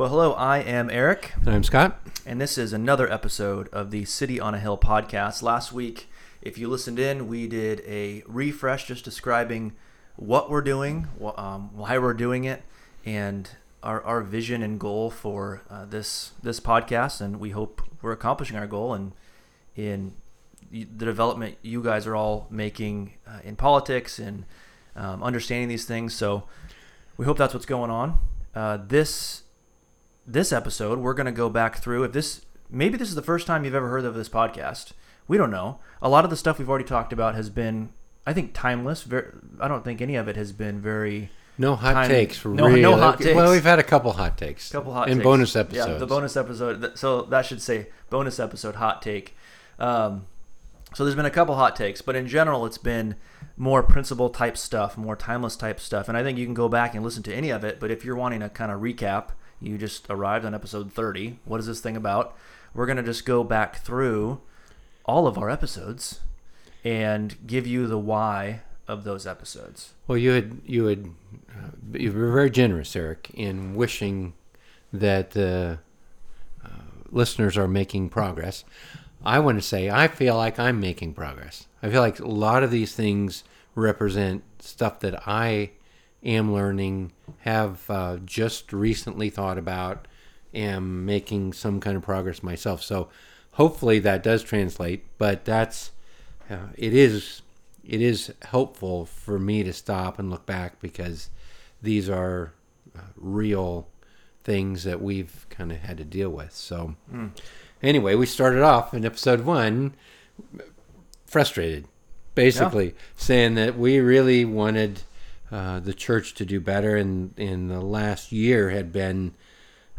Well, hello, I am Aeric, And I'm Scott. and this is another episode of the City on a Hill podcast. Last week, if you listened in, we did a refresh just describing what we're doing, wh- um, why we're doing it, and our, our vision and goal for uh, this this podcast. And we hope we're accomplishing our goal and in the development you guys are all making uh, in politics and um, understanding these things. So we hope that's what's going on. Uh, this this episode, we're going to go back through. If this maybe this is the first time you've ever heard of this podcast, we don't know. A lot of the stuff we've already talked about has been, I think, timeless. Very, I don't think any of it has been very No hot Time- takes no- real. no hot takes. Well, we've had a couple hot takes. couple hot in takes. bonus episodes. Yeah, the bonus episode. So that should say bonus episode hot take. Um, so there's been a couple hot takes, but in general, it's been more principle type stuff, more timeless type stuff. And I think you can go back and listen to any of it. But if you're wanting a kind of recap, you just arrived on episode 30. What is this thing about? We're gonna just go back through all of our episodes and give you the why of those episodes. Well, you had you had uh, you were very generous, Aeric, in wishing that the uh, listeners are making progress. I want to say I feel like I'm making progress. I feel like a lot of these things represent stuff that I am learning, have uh, just recently thought about, am making some kind of progress myself. So hopefully that does translate. But that's uh, it is it is helpful for me to stop and look back because these are uh, real things that we've kind of had to deal with. So, anyway, we started off in episode one frustrated, basically saying that we really wanted uh, the church to do better, and in the last year had been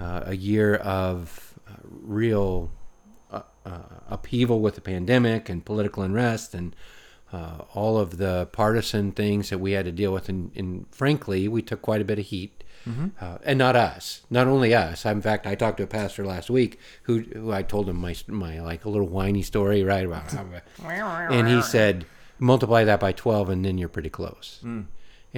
uh, a year of uh, real uh, uh, upheaval with the pandemic and political unrest and uh, all of the partisan things that we had to deal with. And, and frankly, we took quite a bit of heat. Uh, and not us, not only us. In fact, I talked to a pastor last week who, who I told him my my like a little whiny story, right about, and he said, multiply that by twelve, and then you're pretty close.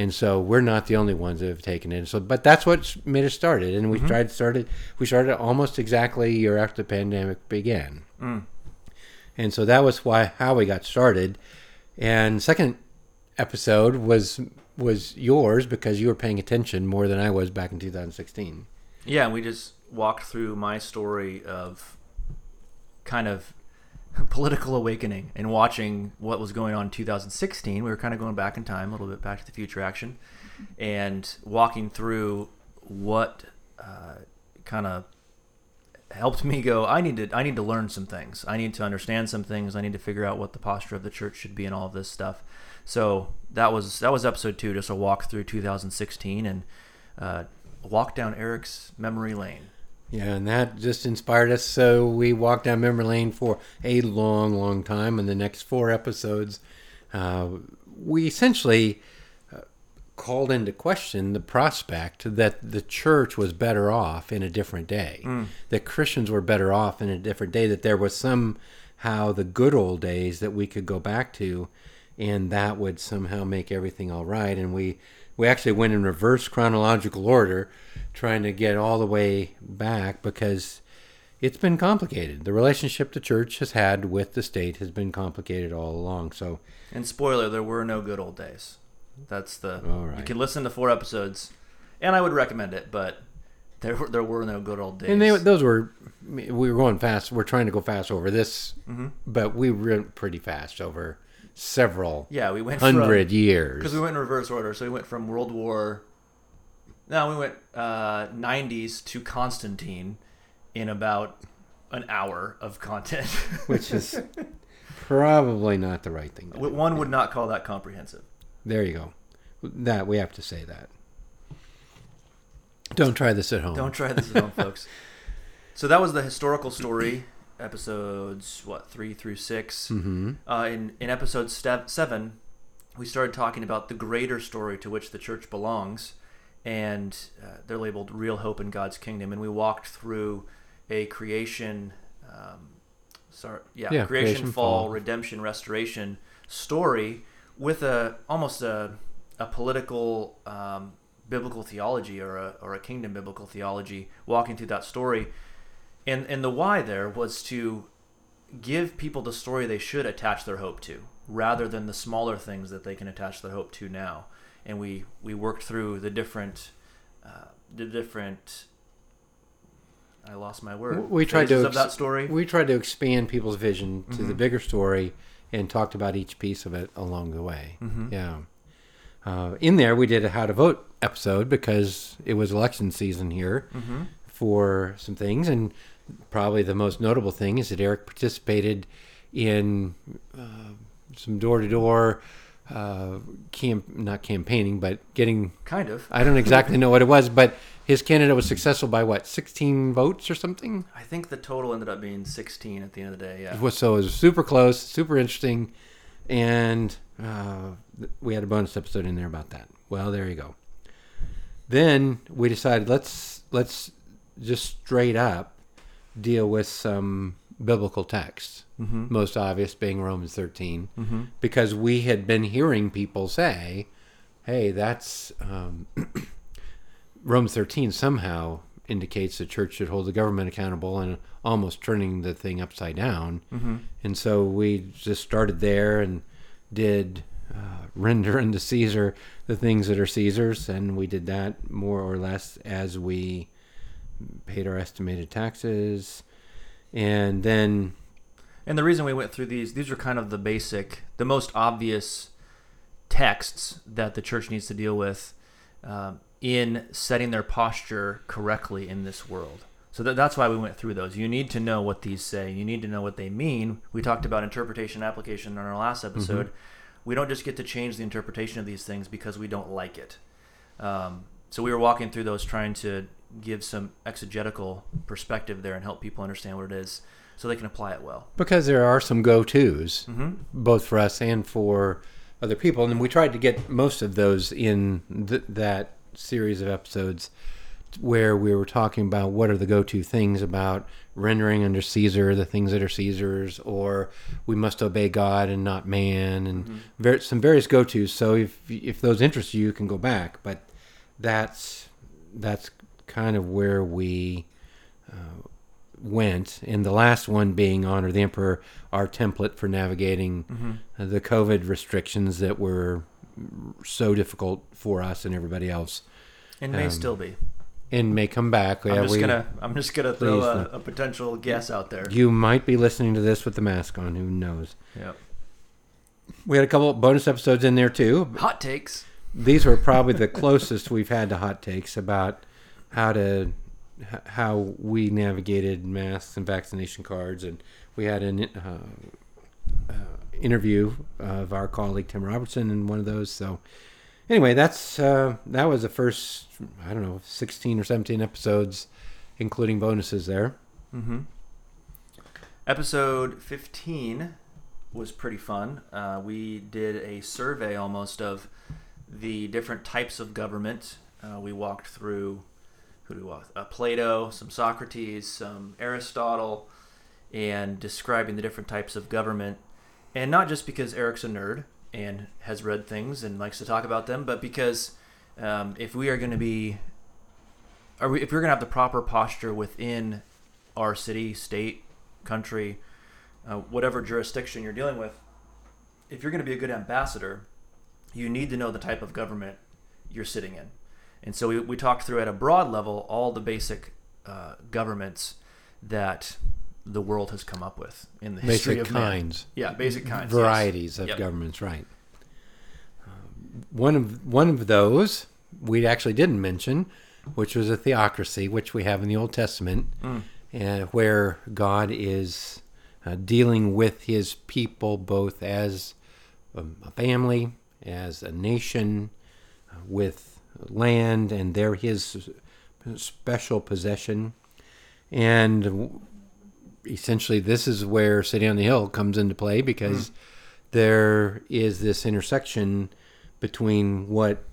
And so we're not the only ones that have taken it. So, but that's what made us started, and we mm-hmm. tried started. We started almost exactly a year after the pandemic began, mm. and so that was why how we got started. And second episode was was yours because you were paying attention more than I was back in 2016. Yeah, and we just walked through my story of kind of political awakening and watching what was going on in 2016. We were kind of going back in time, a little bit back to the future action, and walking through what uh, kind of helped me go. I need to. I need to learn some things. I need to understand some things. I need to figure out what the posture of the church should be and all of this stuff. So that was that was episode two, just a walk through 2016 and uh, walk down Aeric's memory lane. Yeah, and that just inspired us. So we walked down memory lane for a long, long time. In the next four episodes, uh, we essentially uh, called into question the prospect that the church was better off in a different day, that Christians were better off in a different day, that there was somehow the good old days that we could go back to, and that would somehow make everything all right. And we we actually went in reverse chronological order, trying to get all the way back because it's been complicated. The relationship the church has had with the state has been complicated all along. So And spoiler, there were no good old days. That's the. All right. You can listen to four episodes, and I would recommend it, but there were, there were no good old days. And they, those were, we were going fast. We're trying to go fast over this, Mm-hmm. but we went pretty fast over several yeah, we went hundred years. because we went in reverse order. So we went from World War. No, we went uh, 90s to Constantine in about an hour of content. which is probably not the right thing. do. One would not call that comprehensive. There you go. That we have to say that. Don't try this at home. Don't try this at home, folks. So that was the historical story, episodes what three through 6 Mm-hmm. Uh, in in episode ste- seven, we started talking about the greater story to which the church belongs, and uh, they're labeled "Real Hope in God's Kingdom." And we walked through a creation, um, sorry, yeah, Yeah, creation, creation, fall, fall. redemption, restoration story with a almost a a political um, biblical theology or a or a kingdom biblical theology walking through that story. And and the why there was to give people the story they should attach their hope to rather than the smaller things that they can attach their hope to now and we we worked through the different uh, the different I lost my word. We tried to ex- that story. We tried to expand people's vision to the Mhm. bigger story and talked about each piece of it along the way. Mhm. Yeah. Uh, in there, we did a how to vote episode because it was election season here hmm for some things, and probably the most notable thing is that Aeric participated in uh, some door-to-door uh, camp, not campaigning, but getting. Kind of. I don't exactly know what it was, but his candidate was successful by what, 16 votes or something? I think the total ended up being 16 at the end of the day. Yeah. It was- so it was super close, super interesting, and uh, we had a bonus episode in there about that. Well, there you go. Then we decided let's let's just straight up deal with some biblical texts. Mm-hmm. Most obvious being Romans 13, Mm-hmm. because we had been hearing people say, "Hey, that's um, Romans 13 somehow indicates the church should hold the government accountable and almost turning the thing upside down." Mm-hmm. And so we just started there and did uh, render unto Caesar the things that are Caesar's, and we did that more or less as we paid our estimated taxes, and then And the reason we went through these, these are kind of the basic, the most obvious texts that the church needs to deal with um, in setting their posture correctly in this world. So that, that's why we went through those. You need to know what these say. You need to know what they mean. We talked about interpretation and application in our last episode. We don't just get to change the interpretation of these things because we don't like it. Um, so we were walking through those, trying to give some exegetical perspective there and help people understand what it is, so they can apply it well. because there are some go-tos Mm-hmm. both for us and for other people, and we tried to get most of those in th- that series of episodes where we were talking about what are the go-to things about rendering under Caesar the things that are Caesar's, or we must obey God and not man, and ver- some various go-tos. So if if those interest you, you can go back. But that's that's kind of where we uh, went, and the last one being honor the emperor, our template for navigating Mm-hmm. the COVID restrictions that were so difficult for us and everybody else, And may Um, still be. and may come back. I'm Yeah, just we- gonna I'm just gonna throw a, a potential guess out there. You might be listening to this with the mask on. Who knows? Yep. We had a couple of bonus episodes in there too. Hot takes. These were probably the closest we've had to hot takes about how to how we navigated masks and vaccination cards, and we had an uh, uh, interview of our colleague Tim Robertson in one of those. So anyway, that's uh, that was the first I don't know sixteen or seventeen episodes, including bonuses there. Mm-hmm. Episode 15 was pretty fun. Uh, we did a survey almost of the different types of government. Uh, we walked through who do? Uh, Plato, some Socrates, some Aristotle, and describing the different types of government. And not just because Aeric's a nerd and has read things and likes to talk about them, but because um, if we are going to be, are we, if we're going to have the proper posture within our city, state, country, uh, whatever jurisdiction you're dealing with, if you're going to be a good ambassador, you need to know the type of government you're sitting in. And so we, we talked through at a broad level all the basic uh, governments that the world has come up with in the history Basic of man. kinds. Yeah, basic kinds. yes. varieties of Yep. governments, right? Um, one of one of those we actually didn't mention, which was a theocracy, which we have in the Old Testament, Mm. and where God is uh, dealing with His people both as um, a family, as a nation, uh, with land, and they're His special possession, and essentially this is where City on the Hill comes into play because there is this intersection between what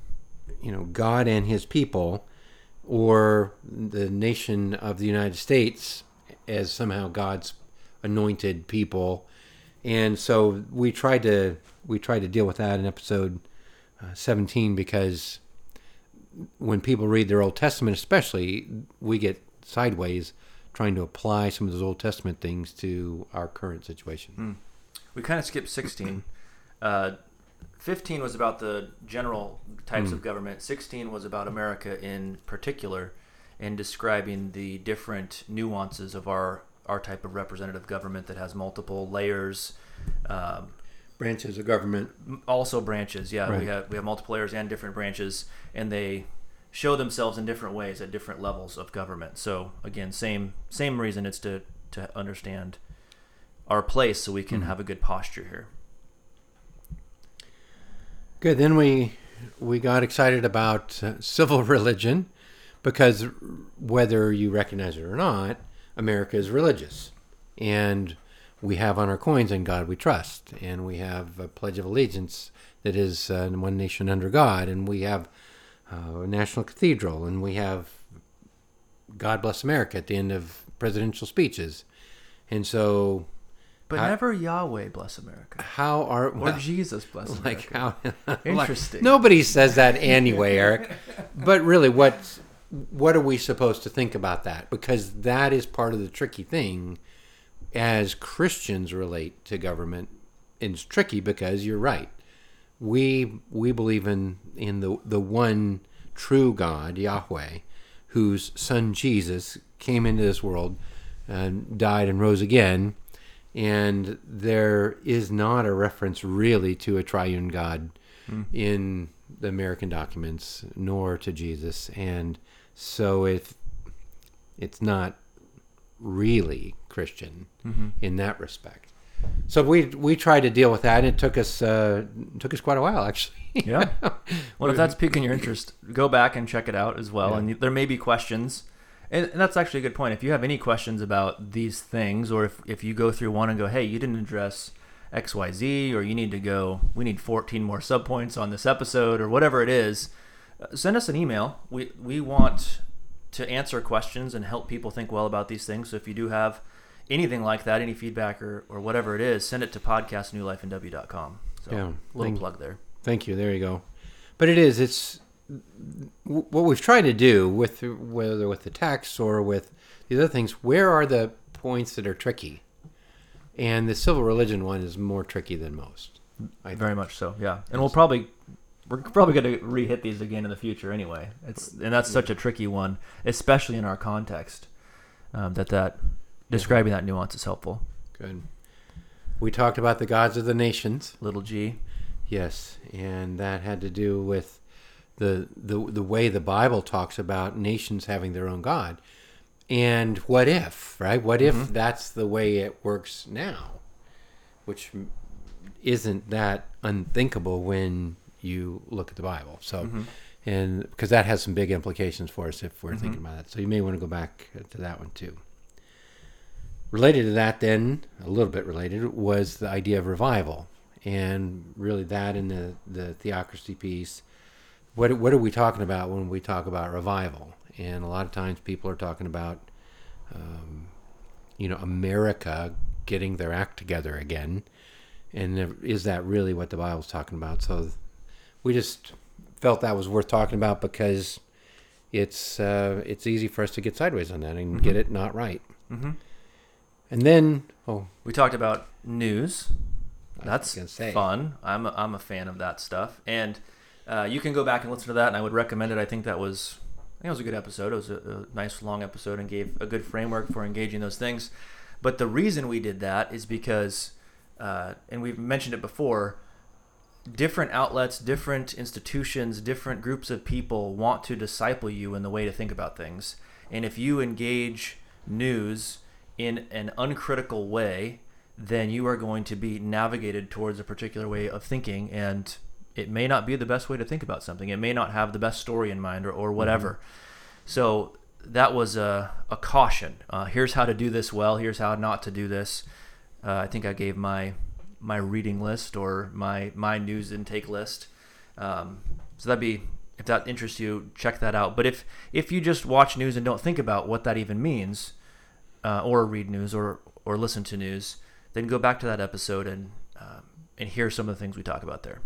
you know God and His people, or the nation of the United States as somehow God's anointed people, and so we tried to we tried to deal with that in episode uh, 17 because when people read their Old Testament, especially, we get sideways trying to apply some of those Old Testament things to our current situation. We kind of skipped 16. Uh, 15 was about the general types of government. 16 was about America in particular and describing the different nuances of our, our type of representative government that has multiple layers. Um, Branches of government. also branches yeah Right. we have we have multiple layers and different branches and they show themselves in different ways at different levels of government so again same same reason it's to to understand our place so we can have a good posture here Good. Then we we got excited about uh, civil religion because whether you recognize it or not, America is religious, and we have on our coins "In God We Trust," and we have a Pledge of Allegiance that is uh, one nation under God, and we have uh, a national cathedral, and we have "God Bless America" at the end of presidential speeches, and so but I- never yahweh bless america. How are or jesus bless like america. how Interesting. like, nobody says that anyway Aeric. But really what what are we supposed to think about that? Because that is part of the tricky thing as christians relate to government it's tricky because you're right. We we believe in in the the one true god yahweh whose son jesus came into this world and died and rose again. And there is not a reference really to a triune God hmm. in the American documents, nor to Jesus, and so if it's not really Christian in that respect. So we we tried to deal with that, and it took us uh, took us quite a while actually. yeah well if that's piquing your interest go back and check it out as well Yeah. and there may be questions and and that's actually a good point if you have any questions about these things or if, if you go through one and go hey you didn't address xyz or you need to go we need 14 more subpoints on this episode or whatever it is uh, send us an email we we want to answer questions and help people think well about these things so if you do have anything like that any feedback or, or whatever it is send it to podcastnewlifeandw.com so Yeah, little thank- plug there Thank you. There you go. But it is. It's what we've tried to do with whether with the text or with the other things. Where are the points that are tricky? And the civil religion one is more tricky than most. I Very much so, yeah. And we'll probably we're probably going to re-hit these again in the future anyway. It's and that's such a tricky one, especially in our context. Um, that that describing that nuance is helpful. Good. We talked about the gods of the nations. Little G. Yes, and that had to do with the the the way the Bible talks about nations having their own God. And what if, right? What if mm-hmm. that's the way it works now? Which isn't that unthinkable when you look at the Bible. So mm-hmm. and because that has some big implications for us if we're mm-hmm. thinking about that. So you may want to go back to that one too. Related to that, then, a little bit related, was the idea of revival. And really, that and the, the theocracy piece. What, what are we talking about when we talk about revival? And a lot of times people are talking about, um, you know, America getting their act together again. And is that really what the Bible's talking about? So we just felt that was worth talking about because it's uh, it's easy for us to get sideways on that and get it not right. Mm-hmm. And then, oh, We talked about news. That's fun. I'm a, I'm a fan of that stuff, and uh, you can go back and listen to that. And I would recommend it. I think that was I think it was a good episode. It was a, a nice long episode and gave a good framework for engaging those things. But the reason we did that is because, uh, and we've mentioned it before, different outlets, different institutions, different groups of people want to disciple you in the way to think about things. And if you engage news in an uncritical way, then you are going to be navigated towards a particular way of thinking. And it may not be the best way to think about something. It may not have the best story in mind or, or whatever. So that was a, a caution. Uh, here's how to do this well. Here's how not to do this. Uh, I think I gave my my reading list or my my news intake list. Um, so that'd be if that interests you, check that out. But if if you just watch news and don't think about what that even means, uh, or read news or or listen to news, then go back to that episode and um, and hear some of the things we talk about there.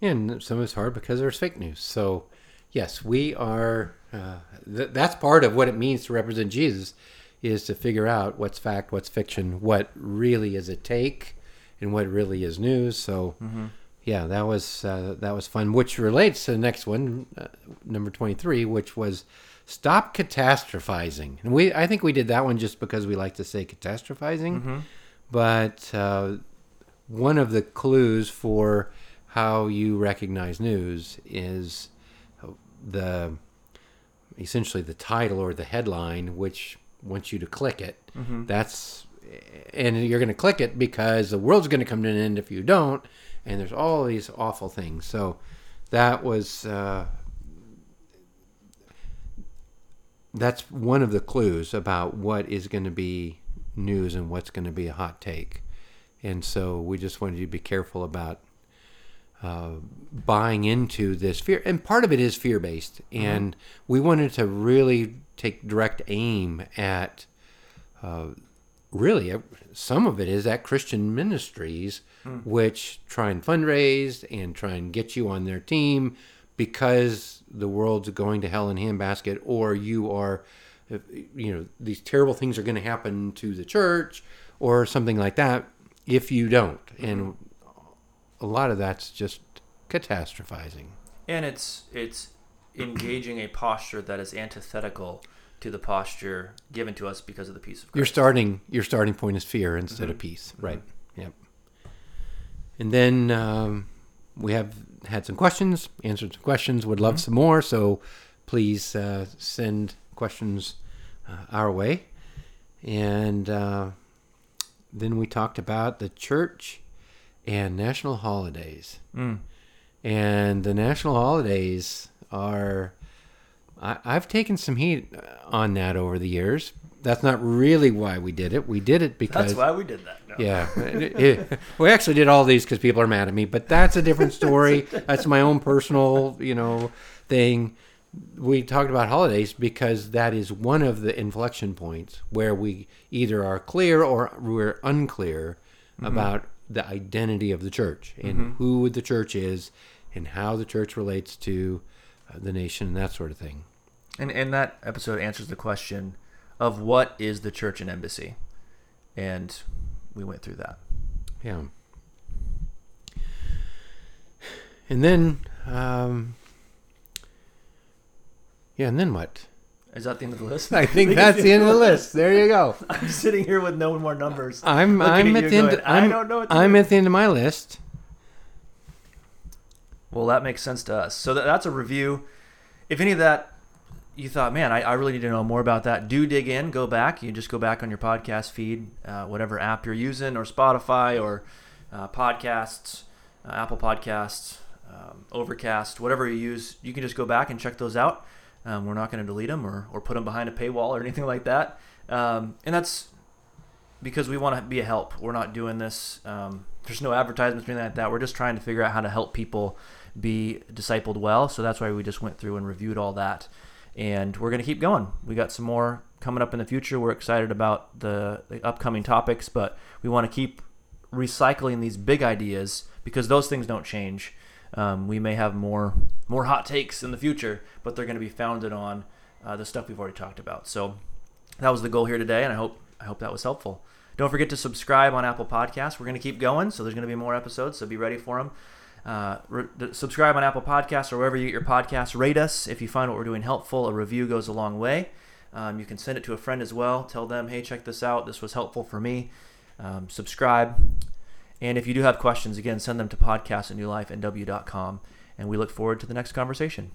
And some of it's hard because there's fake news. So, yes, we are. Uh, th- that's part of what it means to represent Jesus, is to figure out what's fact, what's fiction, what really is a take, and what really is news. So, yeah, that was uh, that was fun. Which relates to the next one, uh, number twenty three, which was stop catastrophizing. And we, I think we did that one just because we like to say catastrophizing, but. Uh, one of the clues for how you recognize news is the essentially the title or the headline which wants you to click it that's and you're going to click it because the world's going to come to an end if you don't and there's all these awful things so that was uh, that's one of the clues about what is going to be news and what's going to be a hot take and so we just wanted you to be careful about uh, buying into this fear. And part of it is fear based. And we wanted to really take direct aim at uh, really some of it is at Christian ministries, hmm. which try and fundraise and try and get you on their team because the world's going to hell in a handbasket, or you are, you know, these terrible things are going to happen to the church or something like that if you don't. Hmm. And a lot of that's just catastrophizing. and it's it's engaging a posture that is antithetical to the posture given to us because of the peace of Your starting your starting point is fear instead of peace, right? Yep. And then um, we have had some questions, answered some questions. Would love some more, so please uh, send questions uh, our way. And uh, then we talked about the church and national holidays. Mm. And the national holidays are. I, I've taken some heat uh, on that over the years. That's not really why we did it. We did it because That's why we did that. No. yeah, It- it- we actually did all these because people are mad at me, but that's a different story. that's my own personal, you know, thing. We talked about holidays because that is one of the inflection points where we either are clear or we're unclear mm-hmm. about the identity of the church and mm-hmm. who the church is and how the church relates to uh, the nation and that sort of thing. And and that episode answers the question of what is the church and embassy, and we went through that. Yeah. And then, um, yeah, and then what? Is that the end of the list? I think that's the end of the list. There you go. I'm sitting here with no more numbers. I'm I'm at at the end. going, I I'm, don't know I'm do. at the end of my list. Well, that makes sense to us. So that, that's a review. If any of that you thought, man, I, I really need to know more about that, do dig in, go back. You just go back on your podcast feed, uh, whatever app you're using, or Spotify, or uh, podcasts, uh, Apple Podcasts, um, Overcast, whatever you use. You can just go back and check those out. Um, we're not going to delete them or, or put them behind a paywall or anything like that. Um, and that's because we want to be a help. We're not doing this. Um, there's no advertisements or anything like that. We're just trying to figure out how to help people be discipled well. So that's why we just went through and reviewed all that. And we're going to keep going. We got some more coming up in the future. We're excited about the, the upcoming topics, but we want to keep recycling these big ideas because those things don't change. Um, we may have more more hot takes in the future, but they're going to be founded on uh, the stuff we've already talked about. So that was the goal here today, and I hope I hope that was helpful. Don't forget to subscribe on Apple Podcasts. We're going to keep going, so there's going to be more episodes, so be ready for them. Uh, re- subscribe on Apple Podcasts or wherever you get your podcasts. Rate us if you find what we're doing helpful. A review goes a long way. Um, you can send it to a friend as well. Tell them, hey, check this out. This was helpful for me. Um, subscribe. And if you do have questions, again, send them to podcast at newlifenw.com. And we look forward to the next conversation.